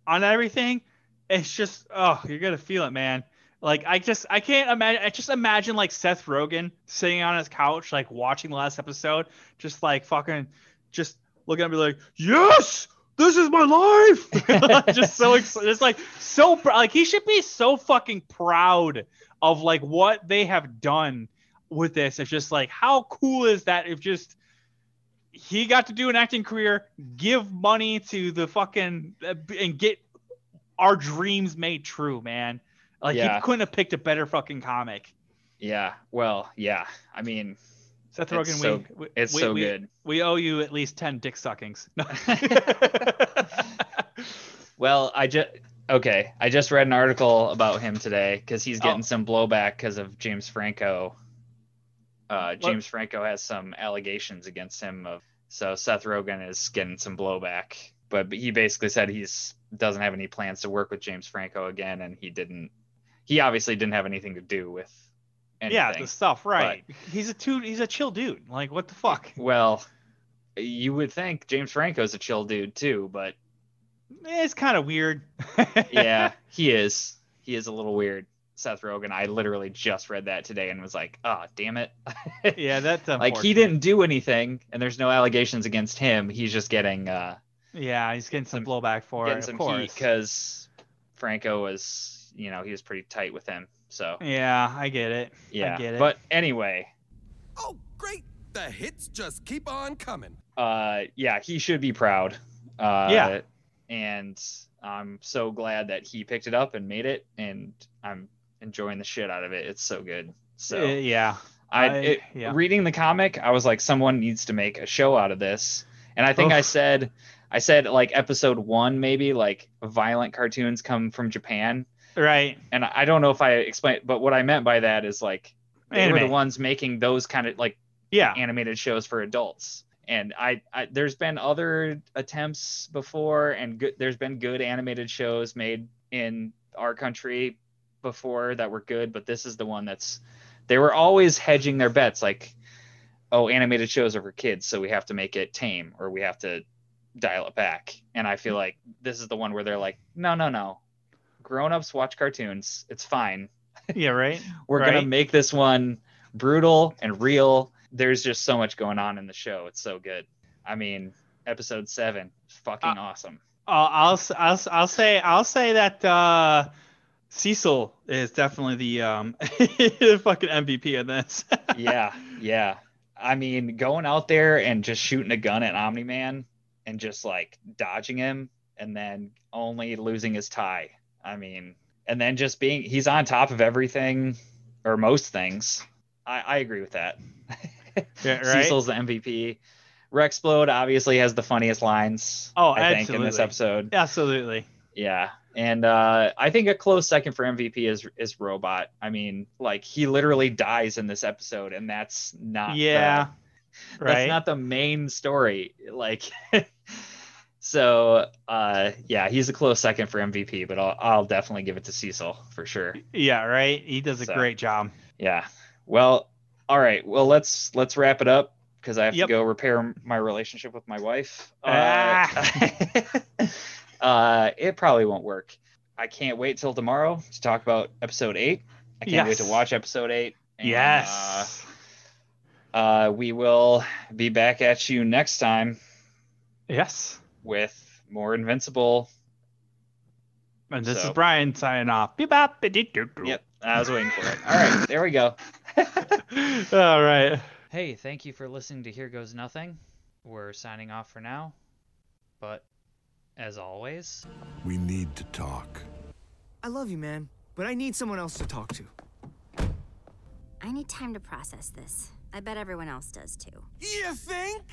on everything, it's just oh, you're gonna feel it, man. Like I just I can't imagine. I just imagine like Seth Rogen sitting on his couch, like watching the last episode, just like fucking, just looking at me like, yes, this is my life. just so excited. It's like so pr- like he should be so fucking proud of like what they have done with this. It's just like how cool is that? If just he got to do an acting career, give money to the fucking uh, and get our dreams made true, man. Like Yeah. you couldn't have picked a better fucking comic. Yeah. Well, yeah. I mean, Seth It's Rogen, so- we, we it's we- so we- good. We owe you at least ten dick suckings. No. well, I just okay. I just read an article about him today because he's getting Oh. some blowback because of James Franco. Uh, James Franco has some allegations against him of so Seth Rogen is getting some blowback, but he basically said he's doesn't have any plans to work with James Franco again, and he didn't. He obviously didn't have anything to do with. Anything. yeah, the stuff, right? he's a two. He's a chill dude. Like what the fuck? Well, you would think James Franco's a chill dude too, but It's kind of weird. yeah, he is. He is a little weird. Seth Rogen. I literally just read that today and was like, "Ah, damn it!" yeah, that's like he didn't do anything, and there's no allegations against him. He's just getting uh, Yeah, he's getting some blowback for getting it. some of course. heat because Franco was, you know, he was pretty tight with him. So Yeah, I get it. yeah, I get it. but anyway, Oh, great. The hits just keep on coming. uh, yeah, he should be proud. Uh, Yeah. and I'm so glad that he picked it up and made it, and I'm enjoying the shit out of it. It's so good. So Uh, yeah, I, I- it, yeah. reading the comic, I was like, someone needs to make a show out of this. And I think I said, I said like episode one, maybe like violent cartoons come from Japan. Right. And I don't know if I explained, but what I meant by that is like they were the ones making those kind of like Yeah, animated shows for adults. And I, I there's been other attempts before, and good, there's been good animated shows made in our country before that were good, but this is the one that's they were always hedging their bets, like, oh, animated shows are for kids, so we have to make it tame or we have to dial it back. And I feel mm. like this is the one where they're like, no, no, no, grown-ups watch cartoons, it's fine. yeah, right. We're right. gonna make this one brutal and real. There's just so much going on in the show. It's so good. I mean, episode seven, fucking Uh, awesome. Uh, I'll, I'll I'll say I'll say that uh, Cecil is definitely the um the fucking MVP of this. yeah, yeah. I mean, going out there and just shooting a gun at Omni Man and just like dodging him and then only losing his tie. I mean, and then just being he's on top of everything or most things. I, I agree with that. Yeah, right? Cecil's the MVP. Rex Splode obviously has the funniest lines. Oh, I think in this episode. Absolutely. Yeah, and uh, I think a close second for MVP is is Robot. I mean, like he literally dies in this episode, and that's not the- Yeah. that's not the main story. Like, so uh, yeah, he's a close second for MVP, but I'll I'll definitely give it to Cecil for sure. Yeah, right. He does a So. great job. Yeah. Well, all right. Well, let's let's wrap it up because I have Yep. to go repair my relationship with my wife. Ah. Uh, uh, it probably won't work. I can't wait till tomorrow to talk about episode eight. I can't wait to watch episode eight. and, yes. Uh, uh, we will be back at you next time yes. With more Invincible. And this So- is Bryan signing off. Beep, bop, ba, dee, doo, doo. Yep, I was waiting for it. All right, there we go. All right. Hey, thank you for listening to Here Goes Nothing. We're signing off for now. But as always, We need to talk. I love you, man, but I need someone else to talk to. I need time to process this. I bet everyone else does too. You think?